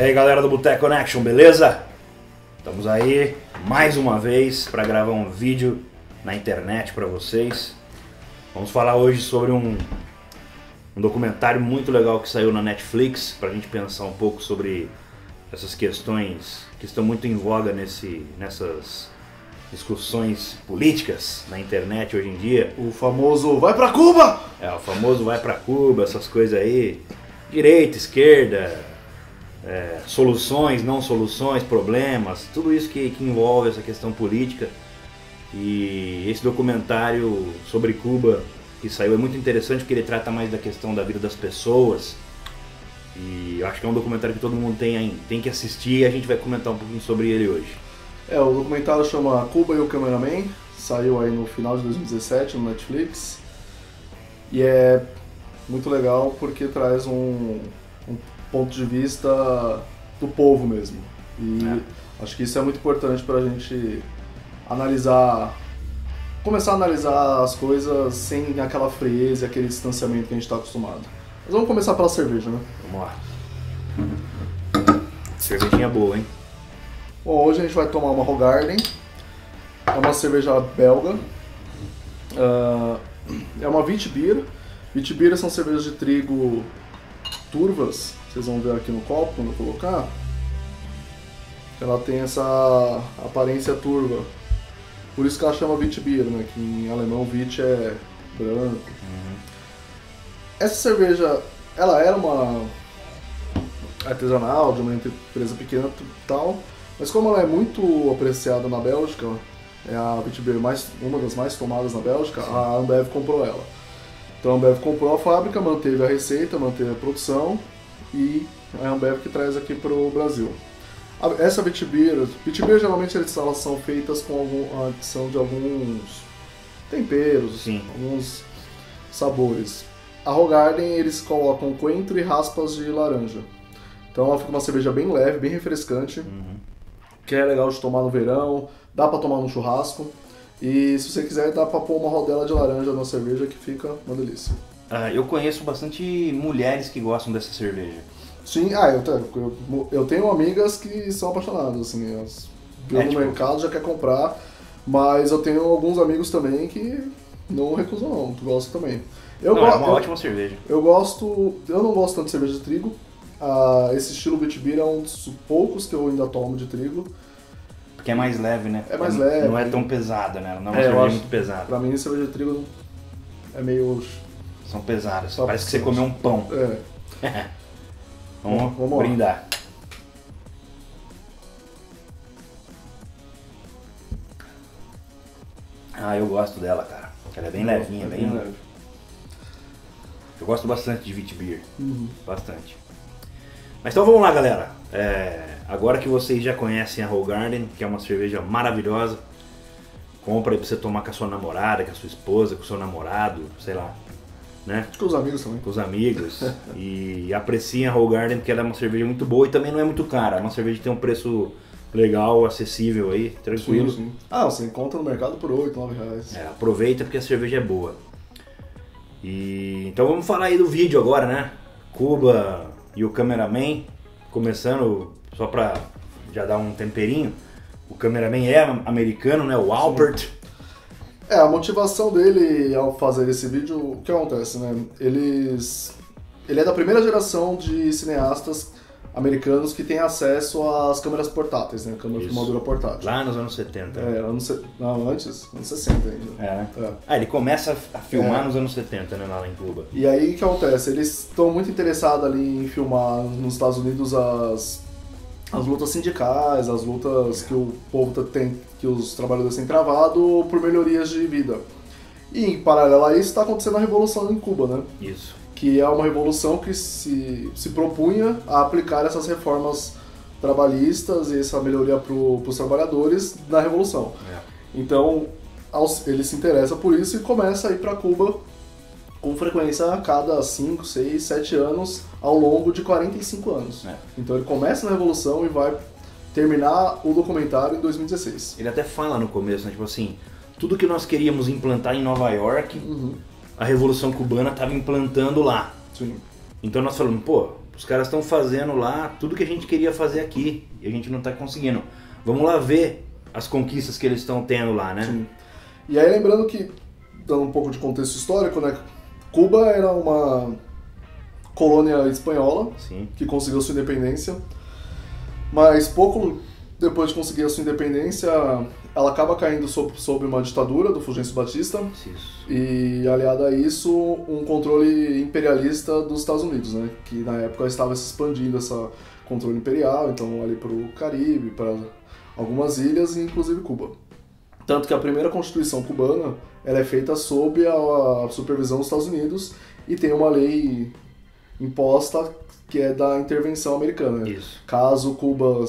E aí galera do Boteco Connection, beleza? Estamos aí mais uma vez para gravar um vídeo na internet para vocês. Vamos falar hoje sobre um, um documentário muito legal que saiu na Netflix para a gente pensar um pouco sobre essas questões que estão muito em voga nesse, nessas discussões políticas na internet hoje em dia. O famoso vai pra Cuba! É, o famoso vai para Cuba, essas coisas aí, direita, esquerda, é, soluções, não soluções, problemas, tudo isso que, que envolve essa questão política. E esse documentário sobre Cuba que saiu é muito interessante porque ele trata mais da questão da vida das pessoas. E acho que é um documentário que todo mundo tem, tem que assistir e a gente vai comentar um pouquinho sobre ele hoje. É, o documentário chama Cuba e o Cameraman, saiu aí no final de 2017 no Netflix. E é muito legal porque traz um, um ponto de vista do povo mesmo. E É. acho que isso é muito importante para a gente analisar, começar a analisar as coisas sem aquela frieza, aquele distanciamento que a gente está acostumado. Mas vamos começar pela cerveja, né? Vamos lá. Cervejinha boa, hein? Bom, hoje a gente vai tomar uma Hogarden. É uma cerveja belga. Ah, é uma Witbier. Witbier são cervejas de trigo turvas. Vocês vão ver aqui no copo quando eu colocar. Ela tem essa aparência turva. Por isso que ela chama Witbier, né? Que em alemão Wit é branco. Essa cerveja, ela era uma artesanal, de uma empresa pequena e tal, mas como ela é muito apreciada na Bélgica, é a Witbier mais, uma das mais tomadas na Bélgica, a Ambev comprou ela. Então a Ambev comprou a fábrica, manteve a receita, manteve a produção e a Ambev que traz aqui para o Brasil. Essa Witbier, Witbier geralmente elas são feitas com algum, a adição de alguns temperos, Sim. alguns sabores. A Hogarden eles colocam coentro e raspas de laranja. Então ela fica uma cerveja bem leve, bem refrescante, que é legal de tomar no verão, dá pra tomar no churrasco. E se você quiser, dá pra pôr uma rodela de laranja na cerveja que fica uma delícia. Ah, eu conheço bastante mulheres que gostam dessa cerveja. Sim, ah, eu, te- eu, eu tenho amigas que são apaixonadas, assim, elas É, no tipo- mercado, já quer comprar, mas eu tenho alguns amigos também que não recusam não, que gostam também. Eu, Não, go- é uma eu- ótima cerveja. Eu gosto. Eu não gosto tanto de cerveja de trigo. Ah, esse estilo Witbier é um dos poucos que eu ainda tomo de trigo. Porque é mais leve, né? É mais Não- leve. Não é tão pesada, né? Não é uma É, cerveja muito pesada. Pra mim, cerveja de trigo é meio. São pesadas. Só Parece que você comeu um pão. É. Vamos, Vamos brindar. Ah, eu gosto dela, cara. Ela é bem levinha, É bem. leve. Eu gosto bastante de Witbier. Uhum. Bastante. Mas então vamos lá, galera. É, agora que vocês já conhecem a Hogarden, que é uma cerveja maravilhosa, compra aí pra você tomar com a sua namorada, com a sua esposa, com o seu namorado, sei lá, né? Que os amigos também. Com os amigos. e apreciem a Hogarden porque ela é uma cerveja muito boa e também não é muito cara. É uma cerveja que tem um preço legal, acessível aí, tranquilo. Sim, sim. Ah, você encontra no mercado por 8, 9 reais. É, aproveita porque a cerveja é boa. E então vamos falar aí do vídeo agora, né? Cuba e o cameraman, começando só pra já dar um temperinho. O cameraman é americano, né? O Albert. É, a motivação dele ao fazer esse vídeo, o que acontece, né? Eles. Ele é da primeira geração de cineastas americanos que têm acesso às câmeras portáteis, né? Câmera filmadora portátil. Lá nos anos 70. É, anos, não, antes, anos 60 ainda. É, né? É. Ah, ele começa a filmar É. nos anos 70, né? Lá em Cuba. E aí o que acontece? Eles estão muito interessados ali em filmar nos Estados Unidos as, as lutas sindicais, as lutas que o povo tá- tem, que os trabalhadores têm travado por melhorias de vida. E em paralelo a isso está acontecendo a revolução em Cuba, né? Isso. Que é uma revolução que se, se propunha a aplicar essas reformas trabalhistas e essa melhoria para os trabalhadores na revolução. É. Então, aos- ele se interessa por isso e começa a ir para Cuba com frequência a cada 5, 6, 7 anos ao longo de 45 anos. É. Então ele começa na Revolução e vai terminar o documentário em 2016. Ele até fala no começo, né? Tipo assim, tudo que nós queríamos implantar em Nova York, Uhum. a Revolução Cubana estava implantando lá. Sim. Então nós falamos, pô, os caras estão fazendo lá tudo que a gente queria fazer aqui e a gente não está conseguindo. Vamos lá ver as conquistas que eles estão tendo lá, né? Sim. E aí lembrando que, dando um pouco de contexto histórico, né? Cuba era uma colônia espanhola Sim. que conseguiu sua independência, mas pouco depois de conseguir a sua independência, ela acaba caindo sob, sob uma ditadura do Fulgêncio Batista isso. e aliado a isso um controle imperialista dos Estados Unidos, né? Que na época estava se expandindo esse controle imperial, então ali para o Caribe, para algumas ilhas e inclusive Cuba. Tanto que a primeira constituição cubana ela é feita sob a, a supervisão dos Estados Unidos e tem uma lei imposta que é da intervenção americana. Isso. Caso Cuba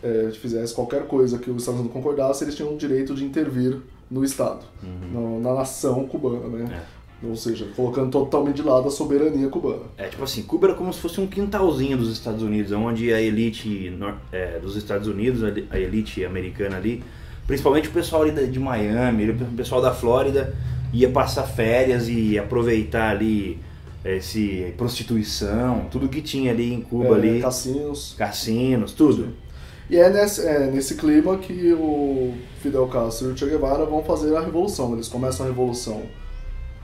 é, fizesse qualquer coisa que os Estados Unidos concordasse, eles tinham o direito de intervir no Estado, uhum. na, na, nação cubana, né? É. Ou seja, colocando totalmente de lado a soberania cubana. É tipo assim, Cuba era como se fosse um quintalzinho dos Estados Unidos, onde a elite é, dos Estados Unidos, a elite americana ali, principalmente o pessoal ali de Miami, o pessoal da Flórida, ia passar férias e aproveitar ali esse prostituição, tudo que tinha ali em Cuba é, ali. Cassinos. Cassinos, tudo. E é nesse, é nesse clima que o Fidel Castro e o Che Guevara vão fazer a revolução. Eles começam a revolução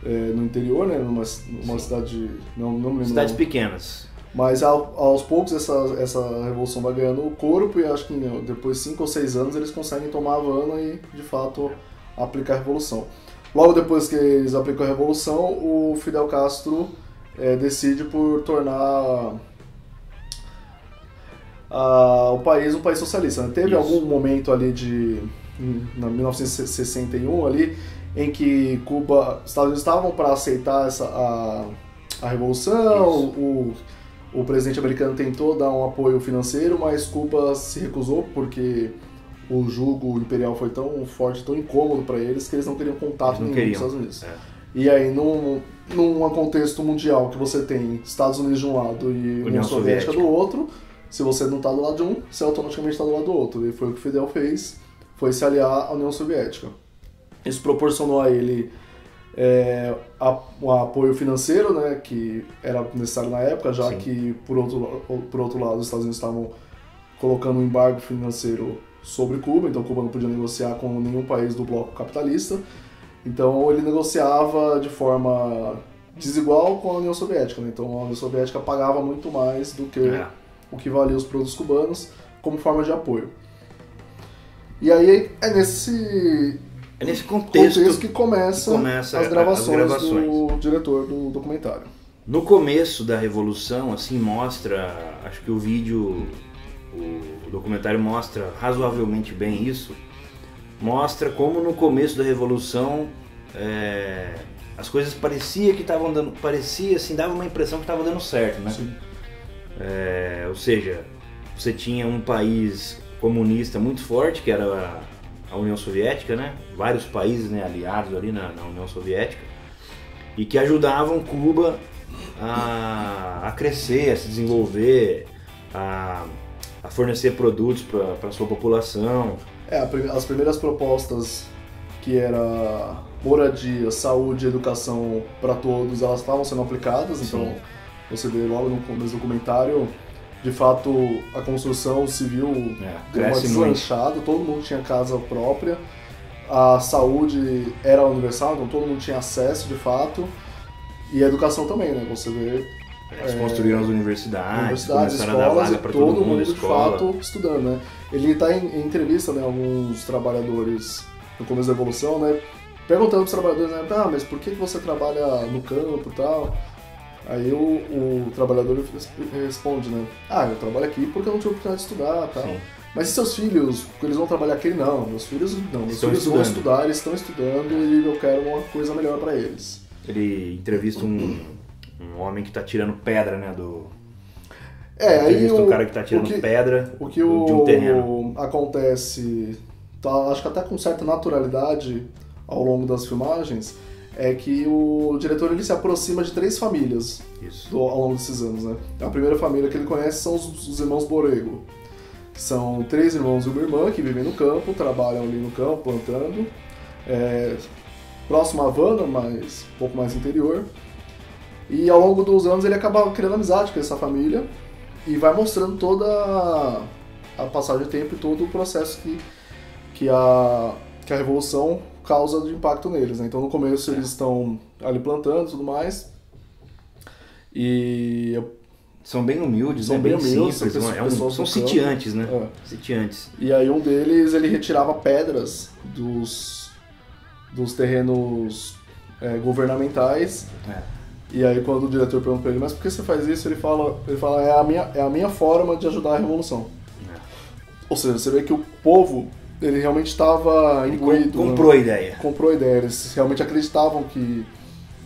é, no interior, né, numa, numa cidade. Não, não lembro. Cidades pequenas. Mas ao, aos poucos essa, essa revolução vai ganhando o corpo e acho que depois de 5 ou 6 anos eles conseguem tomar a Havana e de fato aplicar a revolução. Logo depois que eles aplicam a revolução, o Fidel Castro é, decide por tornar o país um país socialista. Né? Teve Isso. algum momento ali de na 1961 ali em que Cuba, Estados Unidos estavam para aceitar essa a, a revolução, o, o presidente americano tentou dar um apoio financeiro, mas Cuba se recusou porque o jugo imperial foi tão forte, tão incômodo para eles que eles não queriam contato nenhum com os Estados Unidos. É. E aí, num, num contexto mundial que você tem Estados Unidos de um lado e União, Soviética, Soviética do outro, se você não está do lado de um, você automaticamente está do lado do outro. E foi o que o Fidel fez, foi se aliar à União Soviética. Isso proporcionou a ele é, a, um apoio financeiro, né, que era necessário na época, já Sim. que, por outro, por outro lado, os Estados Unidos estavam colocando um embargo financeiro sobre Cuba, então Cuba não podia negociar com nenhum país do bloco capitalista. Então ele negociava de forma desigual com a União Soviética. Né? Então a União Soviética pagava muito mais do que é. o que valia os produtos cubanos como forma de apoio. E aí é nesse, é nesse contexto, contexto que começa, que começa as, gravações as, gravações do diretor do documentário. No começo da Revolução, assim, mostra, acho que o vídeo, o documentário mostra razoavelmente bem isso, mostra como no começo da Revolução é, as coisas parecia que estavam dando, parecia assim, dava uma impressão que estava dando certo, né? É, ou seja, você tinha um país comunista muito forte, que era a, União Soviética, né? Vários países né, aliados ali na, na, União Soviética e que ajudavam Cuba a, a crescer, a se desenvolver, a, a fornecer produtos para a sua população. É, as primeiras propostas que era moradia, saúde e educação para todos, elas estavam sendo aplicadas, Sim. então você vê logo no começo do documentário, de fato a construção civil é, deu uma deslanchada, todo mundo tinha casa própria, a saúde era universal, então todo mundo tinha acesso de fato, e a educação também, né? Você vê eles construíram as universidades, universidades começaram escolas, para todo, todo mundo, de fato estudando, né? Ele está em, em, entrevista, né, alguns trabalhadores no começo da evolução, né, perguntando para os trabalhadores, né, ah, mas por que você trabalha no campo e tal? Aí o, o, trabalhador responde, né, ah, eu trabalho aqui porque eu não tive oportunidade de estudar e tal. Sim. Mas e seus filhos, eles vão trabalhar aqui? Não, meus filhos não, meus estão filhos estudando. vão estudar, eles estão estudando e eu quero uma coisa melhor para eles. Ele entrevista um um homem que está tirando pedra, né, do... É, aí o, cara que está tirando que, pedra o que de um terreno. acontece, tá, acho que até com certa naturalidade ao longo das filmagens, é que o diretor ele se aproxima de três famílias do, ao longo desses anos, né? A primeira família que ele conhece são os, os irmãos Borrego, que são três irmãos e uma irmã que vivem no campo, trabalham ali no campo, plantando, é, próximo à Havana, mas um pouco mais interior. E ao longo dos anos ele acaba criando amizade com essa família e vai mostrando toda a, a passagem de tempo e todo o processo que, que, a, que a revolução causa de impacto neles. Né? Então no começo eles estão ali plantando e tudo mais. E são bem humildes, são né? bem, bem humildes, simples, são, é um, são sitiantes, né? É. Sitiantes. E aí um deles ele retirava pedras dos, dos terrenos é, governamentais. É. E aí quando o diretor pergunta pra ele, mas por que você faz isso? Ele fala, ele fala é, a minha, é a minha forma de ajudar a revolução. É. Ou seja, você vê que o povo ele realmente estava imbuído. Comprou né? a ideia. Comprou a ideia. Eles realmente acreditavam que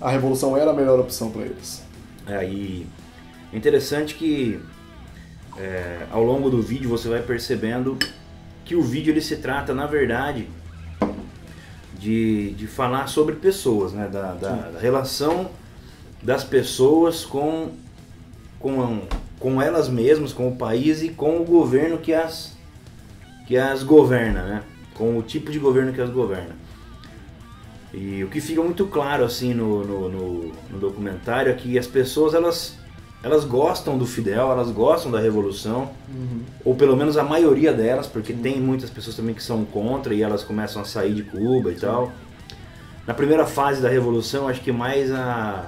a revolução era a melhor opção para eles. É, e é interessante que é, ao longo do vídeo você vai percebendo que o vídeo ele se trata, na verdade, de, de falar sobre pessoas, né? da, da, da relação das pessoas com, com, com elas mesmas, com o país e com o governo que as, que as governa, né? com o tipo de governo que as governa. E o que fica muito claro assim no, no, no, no documentário é que as pessoas elas elas gostam do Fidel, elas gostam da revolução, Uhum. ou pelo menos a maioria delas, porque tem muitas pessoas também que são contra e elas começam a sair de Cuba e tal. Na primeira fase da revolução, acho que mais a,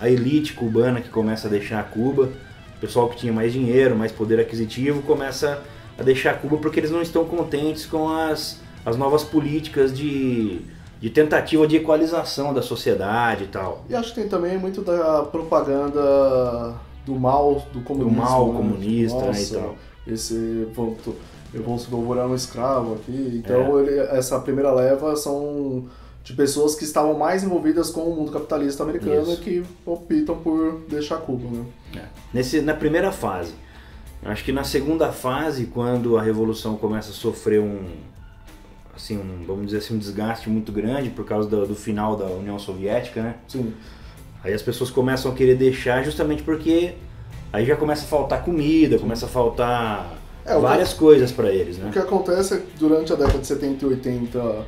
a elite cubana que começa a deixar Cuba, o pessoal que tinha mais dinheiro, mais poder aquisitivo, começa a deixar Cuba porque eles não estão contentes com as, as novas políticas de, de tentativa de equalização da sociedade e tal. E acho que tem também muito da propaganda do mal do comunismo. mal né? comunista, né, Nossa, e tal. Esse vou, eu vou devorar um escravo aqui. Então ele- essa primeira leva são de pessoas que estavam mais envolvidas com o mundo capitalista americano Isso. que optam por deixar Cuba, né? Nesse, na primeira fase. Acho que na segunda fase, quando a revolução começa a sofrer um, assim, um, vamos dizer assim, um desgaste muito grande por causa do, do final da União Soviética, né? Sim. Aí as pessoas começam a querer deixar justamente porque aí já começa a faltar comida, começa a faltar É, o várias coisas para eles, O né? que acontece é que durante a década de 70 e 80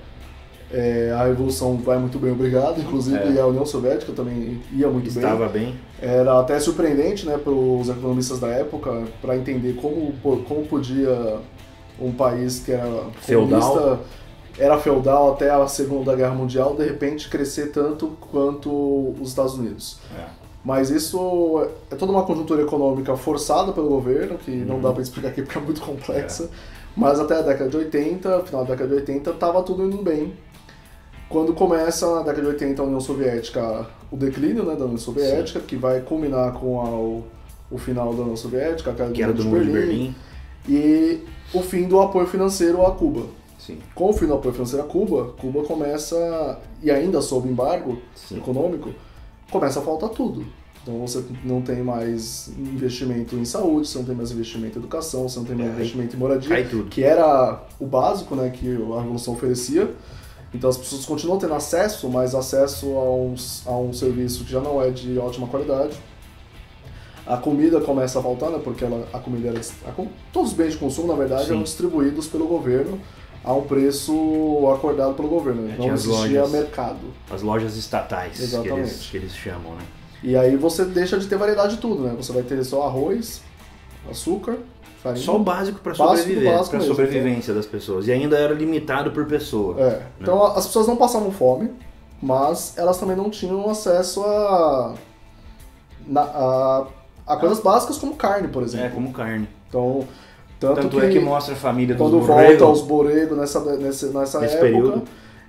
é, a revolução vai muito bem, obrigado. Inclusive É. a União Soviética também ia muito bem. Estava bem. Era até surpreendente né, para os economistas da época para entender como, como podia um país que era Feudal. era feudal até a Segunda Guerra Mundial, de repente crescer tanto quanto os Estados Unidos. É. Mas isso é toda uma conjuntura econômica forçada pelo governo, que não Uhum. dá para explicar aqui porque é muito complexa. Mas até a década de 80, final da década de 80, estava tudo indo bem. Quando começa na década de 80 a União Soviética, o declínio né, da União Soviética, que vai culminar com a- o, o final da União Soviética, a queda Que era do muro de Berlim. e o fim do apoio financeiro a Cuba. Sim. Com o fim do apoio financeiro a Cuba, Cuba começa, e ainda sob embargo Sim. econômico, começa a faltar tudo. Então você não tem mais investimento em saúde, você não tem mais investimento em educação, você não tem mais É, investimento em moradia, que era o básico né, que a Revolução oferecia. Então as pessoas continuam tendo acesso, mas acesso a um, a um serviço que já não é de ótima qualidade. A comida começa a faltar, né, porque ela, a comida era, a todos os bens de consumo, na verdade, Sim. eram distribuídos pelo governo a um preço acordado pelo governo. né? É, não existia lojas. mercado. As lojas estatais que eles, Exatamente. que eles chamam, né? E aí você deixa de ter variedade de tudo, né? Você vai ter só arroz, açúcar, farinha. Só o básico para sobreviver, para sobrevivência das pessoas. E ainda era limitado por pessoa. É. Então as pessoas não passavam fome, mas elas também não tinham acesso a. na- a, a coisas básicas como carne, por É, exemplo. como carne. Então. Tanto, Tanto que, é que mostra a família dos quando borregos. volta os boregos nessa, nessa, nessa época, período.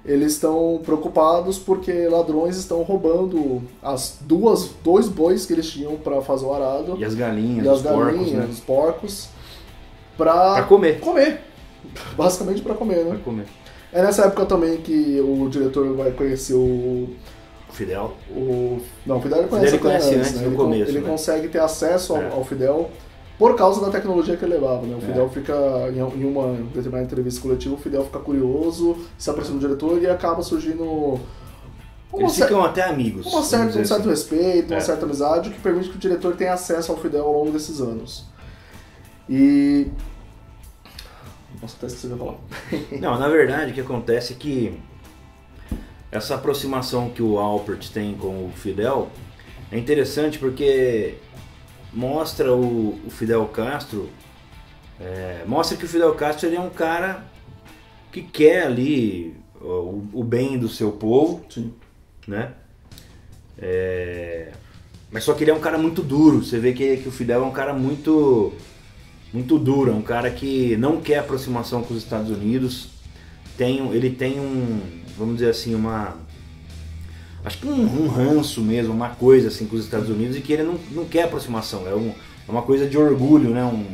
Eles estão preocupados porque ladrões estão roubando as duas, dois bois que eles tinham para fazer o arado. E as galinhas, e as os porcos, galinhas, né? os porcos, pra, Pra comer. comer. Basicamente pra comer, Pra né? comer. É nessa época também que o diretor vai conhecer o. O Fidel. o não, o Fidel ele conhece, Fidel conhece antes, né? no Ele, começo, ele né? consegue ter acesso ao, É. ao Fidel por causa da tecnologia que ele levava, né? O É. Fidel fica, em uma determinada entrevista coletiva, o Fidel fica curioso, se aproxima do diretor e acaba surgindo. Uma, Eles cer- ficam até amigos. uma certa, um certo assim. respeito, uma É. certa amizade, o que permite que o diretor tenha acesso ao Fidel ao longo desses anos. E. Nossa, até esqueci ia falar. Não, na verdade o que acontece é que essa aproximação que o Alpert tem com o Fidel é interessante porque mostra o, o Fidel Castro, é, mostra que o Fidel Castro ele é um cara que quer ali o, o bem do seu povo, Sim. né? É, mas só que ele é um cara muito duro. Você vê que, que o Fidel é um cara muito muito duro, é um cara que não quer aproximação com os Estados Unidos. Tem, ele tem um, vamos dizer assim, uma acho que um, um ranço mesmo, uma coisa assim com os Estados Unidos e que ele não, não quer aproximação. É, um, é uma coisa de orgulho, né? Um,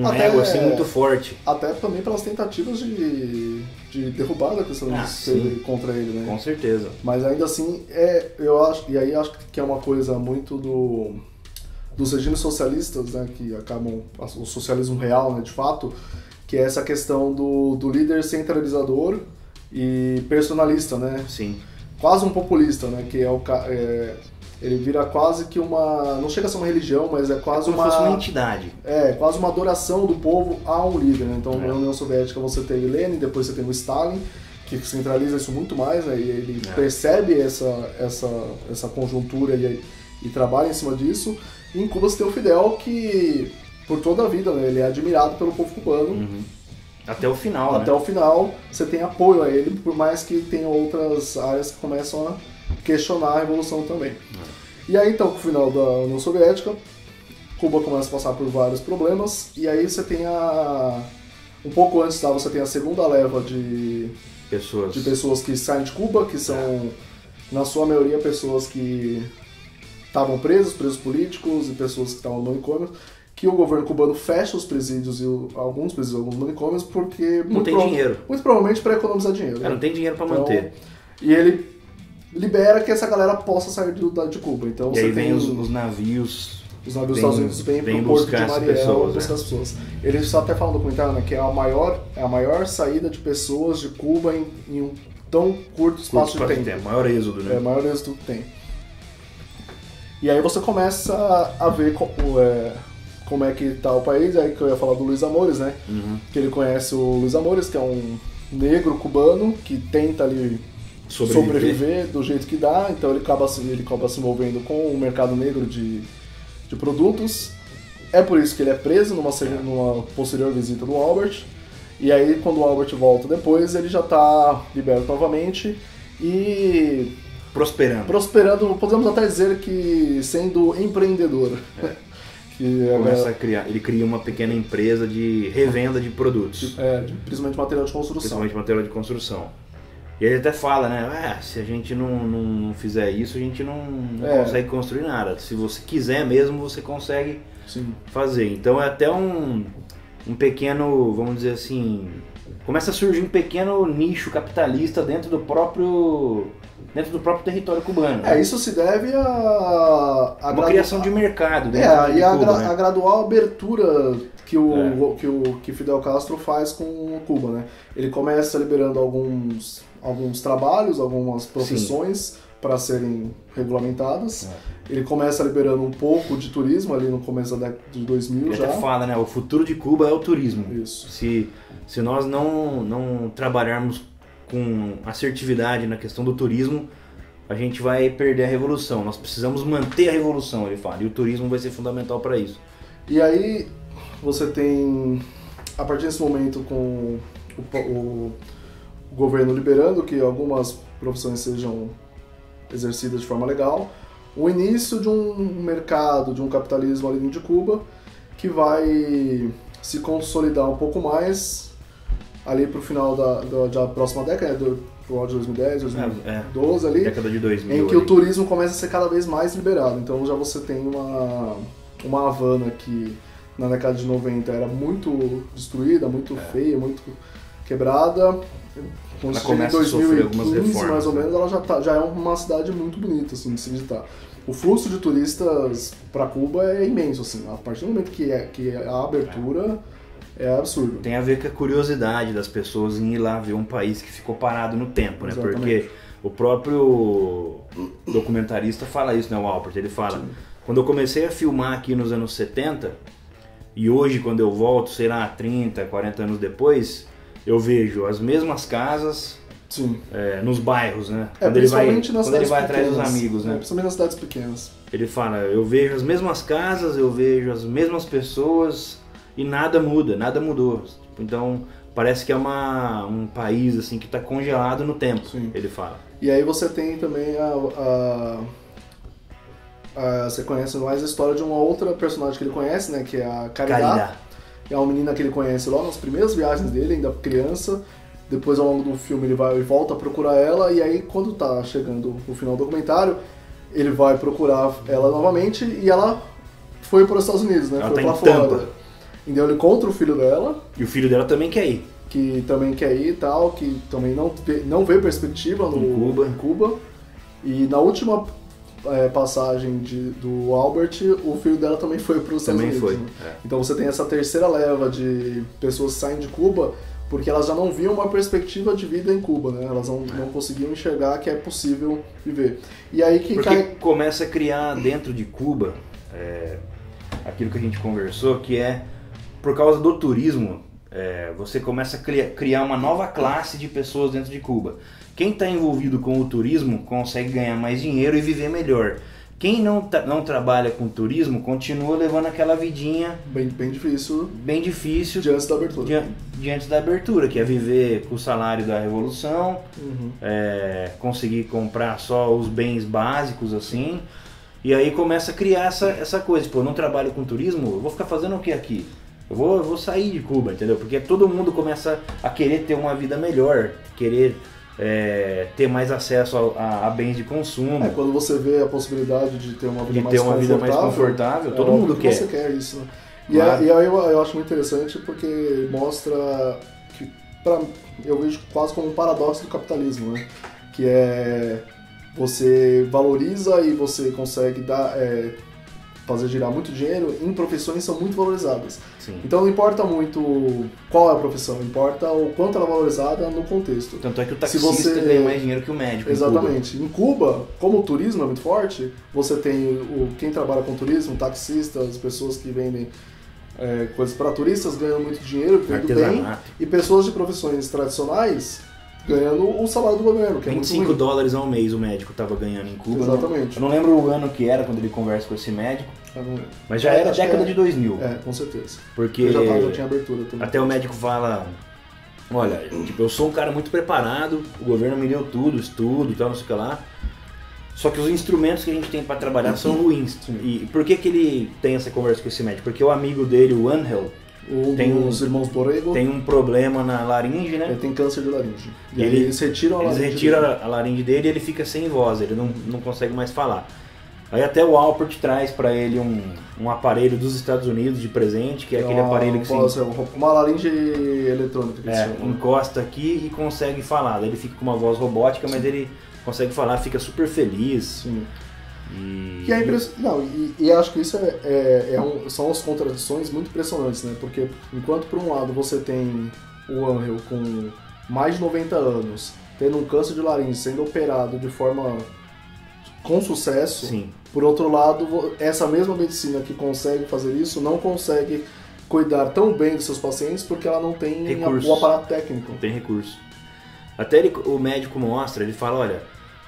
um Até- ego assim muito forte. Até também pelas tentativas de, de derrubada que os Estados Ah, sim. contra ele, né? Com certeza. Mas ainda assim, é, eu acho, e aí acho que é uma coisa muito do dos regimes socialistas, né, que acabam o socialismo real, né, de fato, que é essa questão do, do líder centralizador e personalista, né? Sim. Quase um populista, né, que é o é, ele vira quase que uma, não chega a ser uma religião, mas é quase Como uma uma entidade. é, quase uma adoração do povo a um líder. Né? Então, É. na União Soviética você teve Lenin, depois você tem o Stalin, que centraliza isso muito mais, né? e ele É. percebe essa, essa, essa conjuntura e, e trabalha em cima disso. E em Cuba você tem o Fidel, que por toda a vida né? ele é admirado pelo povo cubano. Uhum. Até o final, Até né? o final você tem apoio a ele, por mais que tenha outras áreas que começam a questionar a revolução também. E aí então, com o final da União Soviética, Cuba começa a passar por vários problemas, e aí você tem a. Um pouco antes tá, você tem a segunda leva de, Pessoas. de pessoas que saem de Cuba, que são, na sua maioria, pessoas que estavam presos, presos políticos e pessoas que estavam no manicômio, que o governo cubano fecha os presídios e o- alguns presídios, alguns manicômios, porque. Não tem dinheiro. Muito provavelmente para economizar dinheiro. É, né? não tem dinheiro pra Então, manter. E ele libera que essa galera possa sair de, de Cuba. Então E você aí tem vem os, os navios. os navios dos Estados Unidos vêm pro porto de Mariel pessoas, buscar né? as pessoas. Ele só até fala no documentário né, que é a maior, é a maior saída de pessoas de Cuba em, em um tão curto espaço Curto de tempo. tempo. Maior êxodo, É né? o maior êxito que tem. E aí você começa a ver co- o, é, como é que tá o país, aí que eu ia falar do Luiz Amores, né? Uhum. Que ele conhece o Luiz Amores, que é um negro cubano que tenta ali Sobreviver. sobreviver, do jeito que dá, então ele acaba, se- ele acaba se envolvendo com o mercado negro de, de produtos. É por isso que ele é preso numa, numa posterior visita do Albert. E aí, quando o Albert volta depois, ele já está liberto novamente e Prosperando. prosperando, podemos até dizer que sendo empreendedor. que Começa a criar. Ele cria uma pequena empresa de revenda de produtos. é, de- principalmente material de construção. Principalmente material de construção. E ele até fala, né? "Ah, se a gente não, não, não fizer isso, a gente não, não É. consegue construir nada. Se você quiser mesmo, você consegue Sim. fazer. Então é até um, um pequeno, vamos dizer assim, começa a surgir um pequeno nicho capitalista dentro do próprio dentro do próprio território cubano. É, isso se deve a, a uma gradu- criação de mercado dentro É, de e a, Cuba, gra- né? a gradual abertura que o, É. que o que Fidel Castro faz com Cuba, né? Ele começa liberando alguns, alguns trabalhos, algumas profissões para serem regulamentadas. É. Ele começa liberando um pouco de turismo ali no começo da década de 2000 Ele já. até fala, né? O futuro de Cuba é o turismo. Isso. Se, se nós não, não trabalharmos com assertividade na questão do turismo, a gente vai perder a revolução. Nós precisamos manter a revolução, ele fala. E o turismo vai ser fundamental para isso. E aí você tem, a partir desse momento, com o, o- o governo liberando que algumas profissões sejam exercidas de forma legal, o início de um mercado, de um capitalismo ali de Cuba, que vai se consolidar um pouco mais ali para o final da, da, da próxima década, né, do, pro ano de 2010, 2012 ali Década de 2000. em que ali. o turismo começa a ser cada vez mais liberado. Então já você tem uma, uma Havana que na década de 90 era muito destruída, muito É. feia, muito quebrada. Quando Ela em começa a sofrer algumas 2015, reformas, mais ou né? menos, ela já, tá, já é uma cidade muito bonita assim, de se visitar. O fluxo de turistas para Cuba é imenso. Assim. A partir do momento que, é, que a abertura é absurdo. Tem a ver com a curiosidade das pessoas em ir lá ver um país que ficou parado no tempo, né? Exatamente. Porque o próprio documentarista fala isso, né, o Albert? Ele fala, quando eu comecei a filmar aqui nos anos 70, e hoje quando eu volto, sei lá, 30, 40 anos depois, eu vejo as mesmas casas, Sim. é, nos bairros, né? É, quando ele vai, quando ele vai atrás dos amigos, É, né? principalmente nas cidades pequenas. Ele fala, eu vejo as mesmas casas, eu vejo as mesmas pessoas e nada muda, nada mudou. Então parece que é uma, um país assim que está congelado no tempo, Sim. ele fala. E aí você tem também a, a, a- Você conhece mais a história de uma outra personagem que ele conhece, né? Que é a Caridad. Caridad. É uma menina que ele conhece logo nas primeiras viagens dele, ainda criança. Depois, ao longo do filme, ele vai e volta a procurar ela. E aí, quando tá chegando o final do documentário, ele vai procurar ela novamente. E ela foi para os Estados Unidos, né? Ela foi tá pra Flórida. Tampa. Então ele encontra o filho dela, E o filho dela também quer ir. que também quer ir e tal, que também não vê, não vê perspectiva no, Em Cuba. em Cuba. E na última é, passagem de- do Albert, o filho dela também foi para os Estados Também Unidos. foi. né? é. Então você tem essa terceira leva de pessoas que saem de Cuba porque elas já não viam uma perspectiva de vida em Cuba, né? Elas não, não conseguiam enxergar que é possível viver. E aí que Porque cai... começa a criar dentro de Cuba é, aquilo que a gente conversou, que é por causa do turismo, é, você começa a cria- criar uma nova classe de pessoas dentro de Cuba. Quem está envolvido com o turismo consegue ganhar mais dinheiro e viver melhor. Quem não, tá- não trabalha com turismo continua levando aquela vidinha Bem, bem difícil bem difícil diante da abertura. dia- diante da abertura, que é viver com o salário da revolução, Uhum. é, conseguir comprar só os bens básicos assim. E aí começa a criar essa, essa coisa, tipo, eu não trabalho com turismo, eu vou ficar fazendo o que aqui? Eu vou, eu vou sair de Cuba, entendeu? Porque todo mundo começa a querer ter uma vida melhor, querer é, ter mais acesso a, a- a bens de consumo, É, quando você vê a possibilidade de ter uma vida mais ter uma vida mais confortável, confortável, é todo óbvio mundo que quer. Você quer isso, né? E, Claro. é- e aí eu, eu acho muito interessante porque mostra que pra, eu vejo quase como um paradoxo do capitalismo, né? Que é você valoriza e você consegue dar, é, fazer girar muito dinheiro em profissões são muito valorizadas. Sim. Então não importa muito qual é a profissão, importa o quanto ela é valorizada no contexto. Tanto é que o Se taxista você- ganha mais dinheiro que o médico. em Cuba. Exatamente. Em Cuba, como o turismo é muito forte, você tem o, quem trabalha com turismo, taxistas, pessoas que vendem é, coisas para turistas ganhando muito dinheiro, vivendo bem, e pessoas de profissões tradicionais ganhando o salário do governo, que é muito 25 ruim. dólares ao mês o médico estava ganhando em Cuba. Exatamente. Eu não lembro o ano que era quando ele conversa com esse médico, mas já É, era década é- de 2000. É, com certeza. Porque Eu já, tava, já tinha abertura também. até o médico fala, olha, tipo, eu sou um cara muito preparado, o governo me deu tudo, estudo e tal, não sei o que lá. Só que os instrumentos que a gente tem para trabalhar são ruins. E por que, que ele tem essa conversa com esse médico? Porque o amigo dele, o Angel, Um tem um- dos irmãos Borrego tem um problema na laringe, né? ele tem câncer de laringe. E Ele- eles retiram a Eles laringe retiram dele. a laringe dele e ele fica sem voz, ele não, não consegue mais falar. Aí até o Alpert traz pra ele um, um aparelho dos Estados Unidos de presente, que é aquele Uma aparelho que você é uma laringe eletrônica que eles é, chamam, né? encosta aqui e consegue falar. Ele fica com uma voz robótica, mas ele consegue falar, fica super feliz. Sim. E, Que é impress... Não, e, e acho que isso é, é- é um- são as contradições muito impressionantes, né? Porque enquanto por um lado você tem o Angel com mais de 90 anos, tendo um câncer de laringe, sendo operado de forma com sucesso, Sim, por outro lado, essa mesma medicina que consegue fazer isso não consegue cuidar tão bem dos seus pacientes porque ela não tem a- Recursos. o aparato técnico. não tem recurso. Até ele- o médico mostra, ele fala, olha,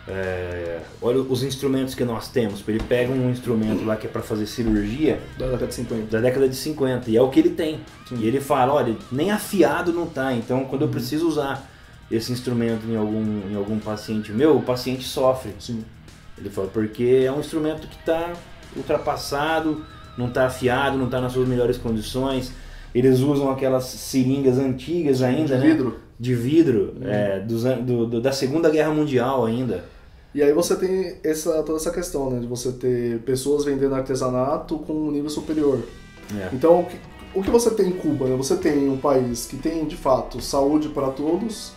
é, olha os instrumentos que nós temos. Ele pega um instrumento lá que é para fazer cirurgia, Da década de 50. da década de 50 e é o que ele tem. Sim. E ele fala, olha, nem afiado não tá, então quando eu preciso usar esse instrumento em algum, em algum paciente meu, o paciente sofre. Sim. Ele fala, porque é um instrumento que está ultrapassado, não está afiado, não está nas suas melhores condições. Eles usam aquelas seringas antigas ainda, De né? vidro. De vidro, é, dos an- do- do- da Segunda Guerra Mundial ainda. E aí você tem essa, toda essa questão, né? De você ter pessoas vendendo artesanato com um nível superior. É. Então, o que, o que você tem em Cuba? Né? Você tem um país que tem, de fato, saúde para todos,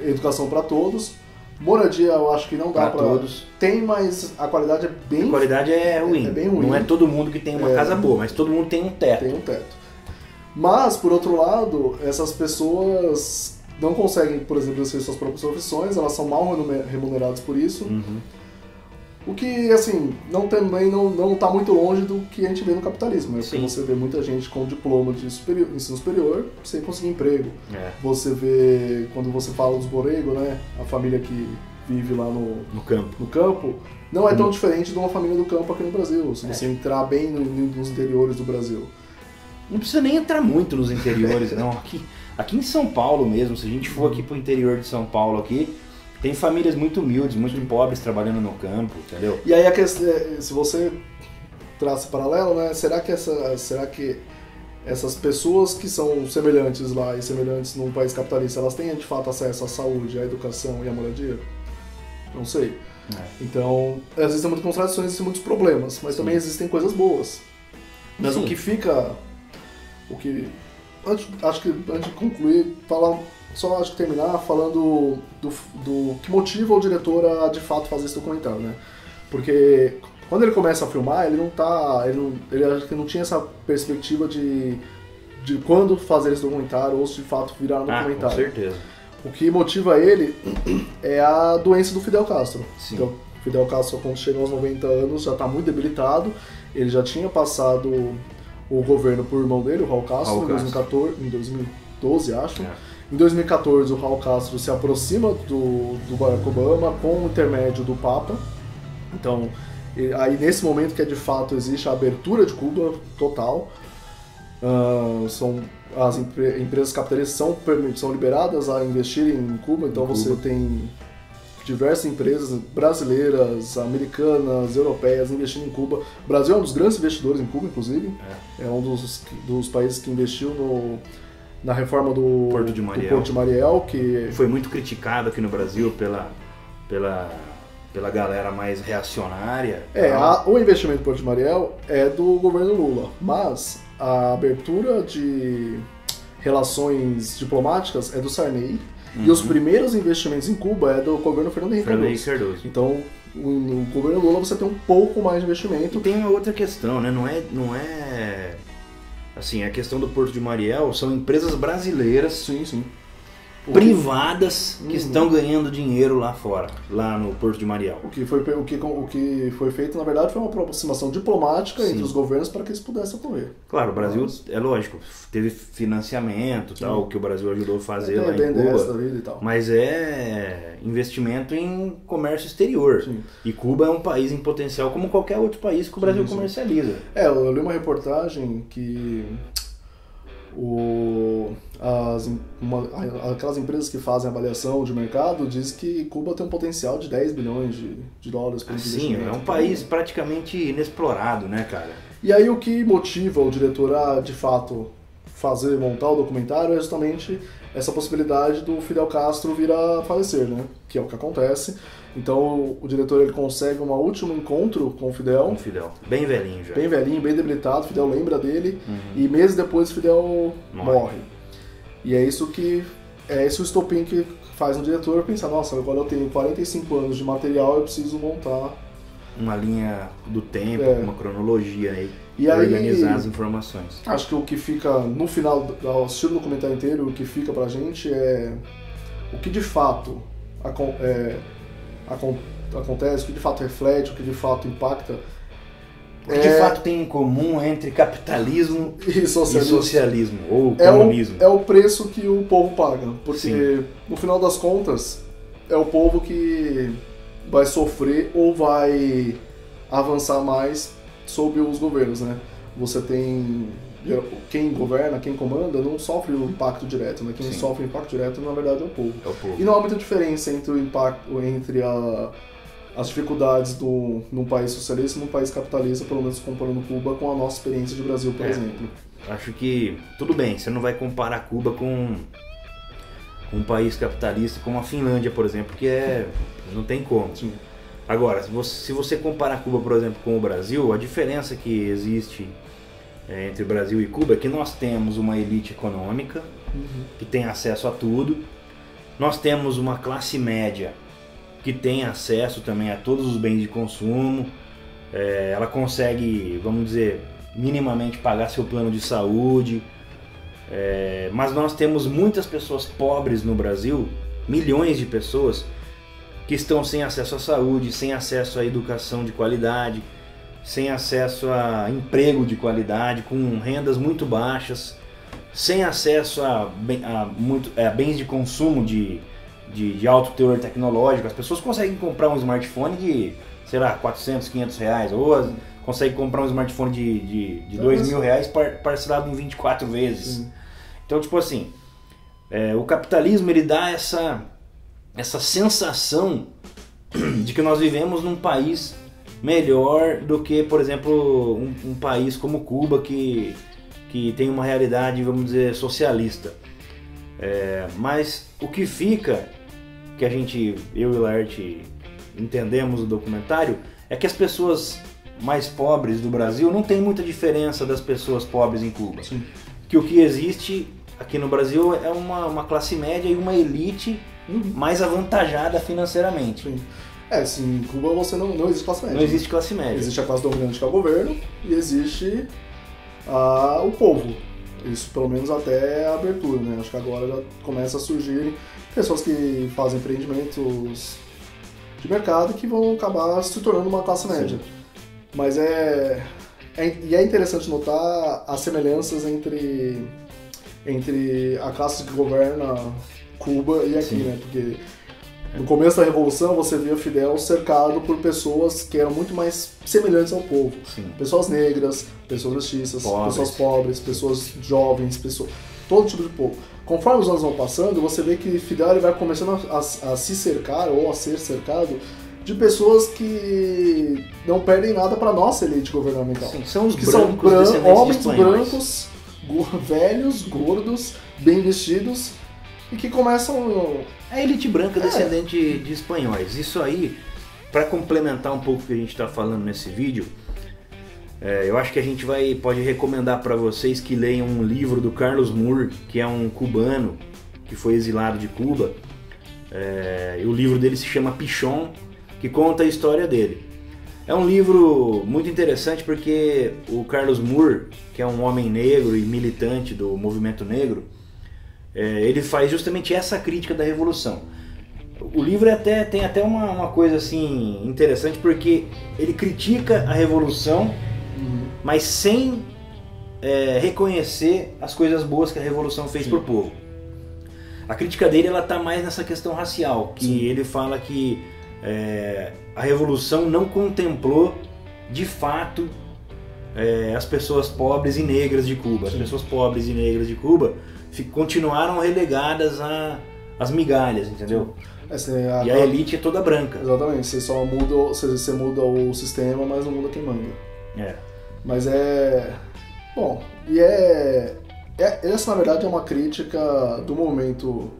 educação para todos, moradia eu acho que não dá para todos. Tem, mas a qualidade é bem... A qualidade é ruim. é bem ruim. Não é todo mundo que tem uma É. casa boa, mas todo mundo tem um teto. tem um teto. Mas, por outro lado, essas pessoas não conseguem, por exemplo, exercer suas próprias profissões, elas são mal remuneradas por isso. Uhum. O que, assim, não também não, não tá muito longe do que a gente vê no capitalismo, né? Porque você vê muita gente com diploma de superior- ensino superior sem conseguir emprego. É, Você vê, quando você fala dos Borrego, né? A família que vive lá no, no campo. no campo, não é Uhum. tão diferente de uma família do campo aqui no Brasil, se É. você entrar bem no- nos interiores do Brasil. Não precisa nem entrar muito nos interiores, não. Aqui, aqui em São Paulo mesmo, se a gente for aqui pro interior de São Paulo aqui, tem famílias muito humildes, muito pobres trabalhando no campo, entendeu? E aí a questão, é, se você traça paralelo, né? Será que essa, será que essas pessoas que são semelhantes lá e semelhantes num país capitalista, elas têm de fato acesso à saúde, à educação e à moradia? Não sei. É. Então, existem muitas contradições, existem muitos problemas, mas Sim. também existem coisas boas. Mas Sim. o que fica, o que antes, acho que antes de concluir, falar só acho que terminar falando do, do que motiva o diretor a de fato fazer esse documentário, né? Porque quando ele começa a filmar, ele não tá, ele não, ele acho que não tinha essa perspectiva de de quando fazer esse documentário ou se de fato virar um Ah, com documentário. certeza. O que motiva ele é a doença do Fidel Castro. Sim. Então, Fidel Castro, quando chega aos 90 anos, já está muito debilitado. Ele já tinha passado o governo por irmão dele, o Raul Castro, Raul em, Castro. 2014, em 2012, acho. É. Em 2014, o Raul Castro se aproxima do, do Barack Obama com o intermédio do Papa. Então, aí nesse momento que é de fato existe a abertura de Cuba total. Ah, são as empre- empresas capitalistas são, são liberadas a investirem em Cuba, então Em você Cuba. tem diversas empresas brasileiras, americanas, europeias investindo em Cuba. O Brasil é um dos grandes investidores em Cuba, inclusive. É, um dos, dos países que investiu no, na reforma do Porto de do Mariel. Porto de Mariel, que Foi muito criticado aqui no Brasil pela, pela, pela galera mais reacionária. É, tal. a- o investimento em Porto de Mariel é do governo Lula, mas a abertura de relações diplomáticas é do Sarney e os primeiros investimentos em Cuba é do governo Fernando Henrique Fernando Henrique Cardoso. Então, no governo Lula você tem um pouco mais de investimento. E tem outra questão, né? Não é, não é assim, a questão do Porto de Mariel são empresas brasileiras Sim, sim. O privadas que Uhum. estão ganhando dinheiro lá fora, lá no Porto de Mariel. O que, foi, o, que, o que foi feito, na verdade, foi uma aproximação diplomática Sim. entre os governos para que eles pudessem ocorrer. Claro, o Brasil, é lógico, teve financiamento tal, que o Brasil ajudou a fazer lá Tem em Cuba. Mas é investimento em comércio exterior. Sim. E Cuba é um país em potencial como qualquer outro país que o Brasil comercializa. É, eu li uma reportagem que o, as, uma- aquelas empresas que fazem avaliação de mercado diz que Cuba tem um potencial de 10 bilhões de, de dólares por Sim, investimento. é um país praticamente inexplorado, né, cara? E aí o que motiva o diretor a, de fato, fazer, montar o documentário é justamente essa possibilidade do Fidel Castro vir a falecer, né? Que é o que acontece. Então o, o diretor ele consegue um último encontro com o Fidel, Com o Fidel. Bem velhinho já. bem velhinho, bem debilitado, Fidel lembra dele, Uhum. e meses depois Fidel Morre. morre. E é isso que é esse o estopim que faz um diretor pensar, nossa, agora eu tenho 45 anos de material, eu preciso montar. Uma linha do tempo, É. uma cronologia aí. E aí- organizar as informações. Acho que o que fica no final, ao assistir o documentário inteiro, o que fica pra gente é o que de fato é, acontece, o que de fato reflete, o que de fato impacta. O que de É- fato tem em comum entre capitalismo E e socialismo. socialismo, ou é o, comunismo. é o preço que o povo paga. Porque, Sim. no final das contas, é o povo que vai sofrer ou vai avançar mais sobre os governos, né? Você tem... Quem governa, quem comanda, não sofre o impacto direto, né? Quem Sim. sofre o impacto direto, na verdade, é o povo. É o povo. E não há muita diferença entre o impacto, entre a, as dificuldades do, num país socialista e num país capitalista, pelo menos comparando Cuba com a nossa experiência de Brasil, por É. exemplo. Acho que, tudo bem, você não vai comparar Cuba com com um país capitalista como a Finlândia, por exemplo, que é. não tem como. Sim. Agora, se você, se você comparar Cuba, por exemplo, com o Brasil, a diferença que existe é, entre Brasil e Cuba é que nós temos uma elite econômica que tem acesso a tudo, nós temos uma classe média que tem acesso também a todos os bens de consumo, é, ela consegue, vamos dizer, minimamente pagar seu plano de saúde, é, mas nós temos muitas pessoas pobres no Brasil, milhões de pessoas, que estão sem acesso à saúde, sem acesso à educação de qualidade, sem acesso a emprego de qualidade, com rendas muito baixas, sem acesso a, a, muito, a bens de consumo de, de, de, alto teor tecnológico. As pessoas conseguem comprar um smartphone de, sei lá, 400, 500 reais, ou conseguem comprar um smartphone de, de, de 2 mil reais parcelado em 24 vezes. Então, tipo assim, é, o capitalismo ele dá essa, essa sensação de que nós vivemos num país melhor do que, por exemplo, um, um, país como Cuba que, que tem uma realidade, vamos dizer, socialista. É, mas o que fica, que a gente, eu e o Laerte entendemos do documentário, é que as pessoas mais pobres do Brasil não tem muita diferença das pessoas pobres em Cuba. Sim. Que o que existe aqui no Brasil é uma, uma classe média e uma elite uhum. mais avantajada financeiramente. Sim. É, sim, em Cuba você não, não existe classe média. Não existe classe média. Existe a classe dominante que é o governo e existe a, o povo. Isso pelo menos até a abertura, né? Acho que agora já começa a surgir pessoas que fazem empreendimentos de mercado que vão acabar se tornando uma classe média. Sim. Mas é, é, E é interessante notar as semelhanças entre, entre a classe que governa Cuba e aqui, Sim. né? Porque no começo da Revolução, você via Fidel cercado por pessoas que eram muito mais semelhantes ao povo. Sim. Pessoas negras, pessoas mestiças, pobres. pessoas pobres, pessoas jovens, pessoas, todo tipo de povo. Conforme os anos vão passando, você vê que Fidel vai começando a, a, a se cercar ou a ser cercado de pessoas que não perdem nada para nossa elite governamental. Sim, são os que brancos, são bran homens brancos, velhos, gordos, bem vestidos e que começam a elite branca é. descendente de espanhóis. Isso aí, para complementar um pouco o que a gente está falando nesse vídeo, é, eu acho que a gente vai pode recomendar para vocês que leiam um livro do Carlos Moore, que é um cubano que foi exilado de Cuba. É, o livro dele se chama Pichon, que conta a história dele. É um livro muito interessante porque o Carlos Moore, que é um homem negro e militante do movimento negro, é, ele faz justamente essa crítica da revolução. O livro até, tem até uma, uma coisa assim interessante porque ele critica a revolução, uhum. mas sem é, reconhecer as coisas boas que a revolução fez Sim. pro povo. A crítica dele ela tá mais nessa questão racial, que Sim. ele fala que é, a revolução não contemplou de fato é, as pessoas pobres e negras de Cuba. As pessoas pobres e negras de Cuba continuaram relegadas às migalhas, entendeu? É, a, e a elite é toda branca. Exatamente, você só muda, você, você muda o sistema, mas não muda quem manda. É. Mas é. Bom, e é, é. Essa na verdade é uma crítica do momento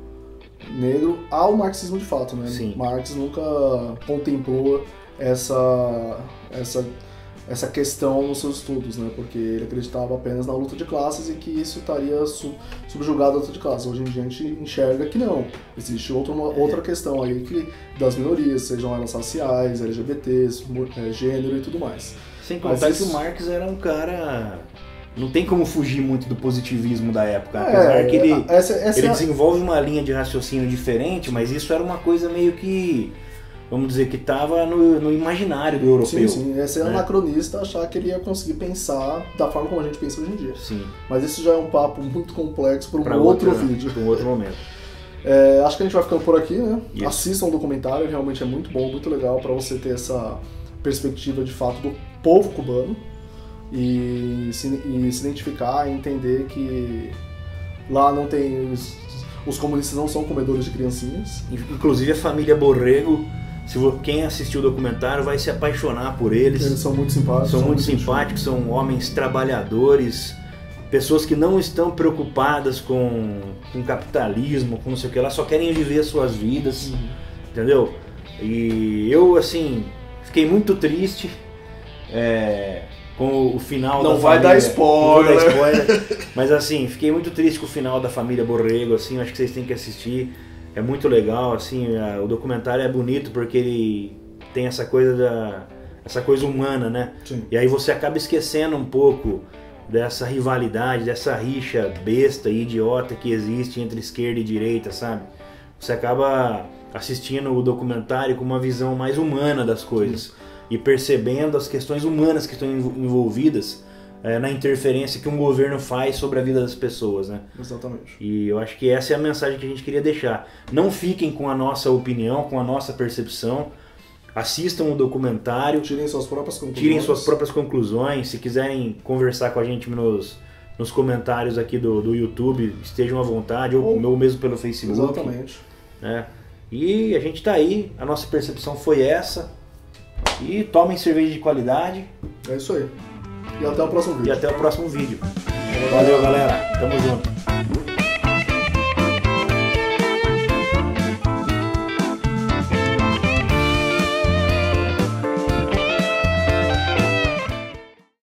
negro ao marxismo de fato, né? Sim. Marx nunca contemplou essa, essa essa questão nos seus estudos, né? Porque ele acreditava apenas na luta de classes e que isso estaria subjugado à luta de classes. Hoje em dia a gente enxerga que não. Existe outra, uma, outra questão aí que, das minorias, sejam elas raciais, LGBTs, é, gênero e tudo mais. Sem contar isso... que o Marx era um cara não tem como fugir muito do positivismo da época. Apesar é, que ele, essa, essa ele é... desenvolve uma linha de raciocínio diferente, mas isso era uma coisa meio que vamos dizer, que estava no, no, imaginário do europeu. Sim, sim. É né? anacronista achar que ele ia conseguir pensar da forma como a gente pensa hoje em dia. Sim. Mas isso já é um papo muito complexo para um outro, outro vídeo. Para um outro momento. É, acho que a gente vai ficando por aqui, né? Isso. Assistam o documentário, realmente é muito bom, muito legal para você ter essa perspectiva de fato do povo cubano e se, e se identificar e entender que lá não tem. Os, os comunistas não são comedores de criancinhas. Inclusive a família Borrego se quem assistiu o documentário vai se apaixonar por eles. Eles são muito simpáticos. São, são muito, muito simpáticos, são homens trabalhadores, pessoas que não estão preocupadas com, com capitalismo, com não sei o que lá, só querem viver as suas vidas, uhum. entendeu? E eu, assim, fiquei muito triste é, com o final não da vai família. Dar spoiler. Não vai dar spoiler. mas assim, fiquei muito triste com o final da família Borrego, assim, acho que vocês têm que assistir é muito legal, assim, a, o documentário é bonito porque ele tem essa coisa da essa coisa humana, né? Sim. E aí você acaba esquecendo um pouco dessa rivalidade, dessa rixa besta e idiota que existe entre esquerda e direita, sabe? Você acaba assistindo o documentário com uma visão mais humana das coisas e percebendo as questões humanas que estão envol- envolvidas é, na interferência que um governo faz sobre a vida das pessoas, né? Exatamente. E eu acho que essa é a mensagem que a gente queria deixar. Não fiquem com a nossa opinião, com a nossa percepção. Assistam o documentário, Tirem suas próprias conclusões. tirem suas próprias conclusões. Se quiserem conversar com a gente nos, nos comentários aqui do, do YouTube, estejam à vontade, ou, Ou- mesmo pelo Facebook. Exatamente. né? E a gente tá aí, a nossa percepção foi essa. E tomem cerveja de qualidade É isso aí. E até o próximo e vídeo. até o próximo vídeo. Valeu, galera. Tamo junto.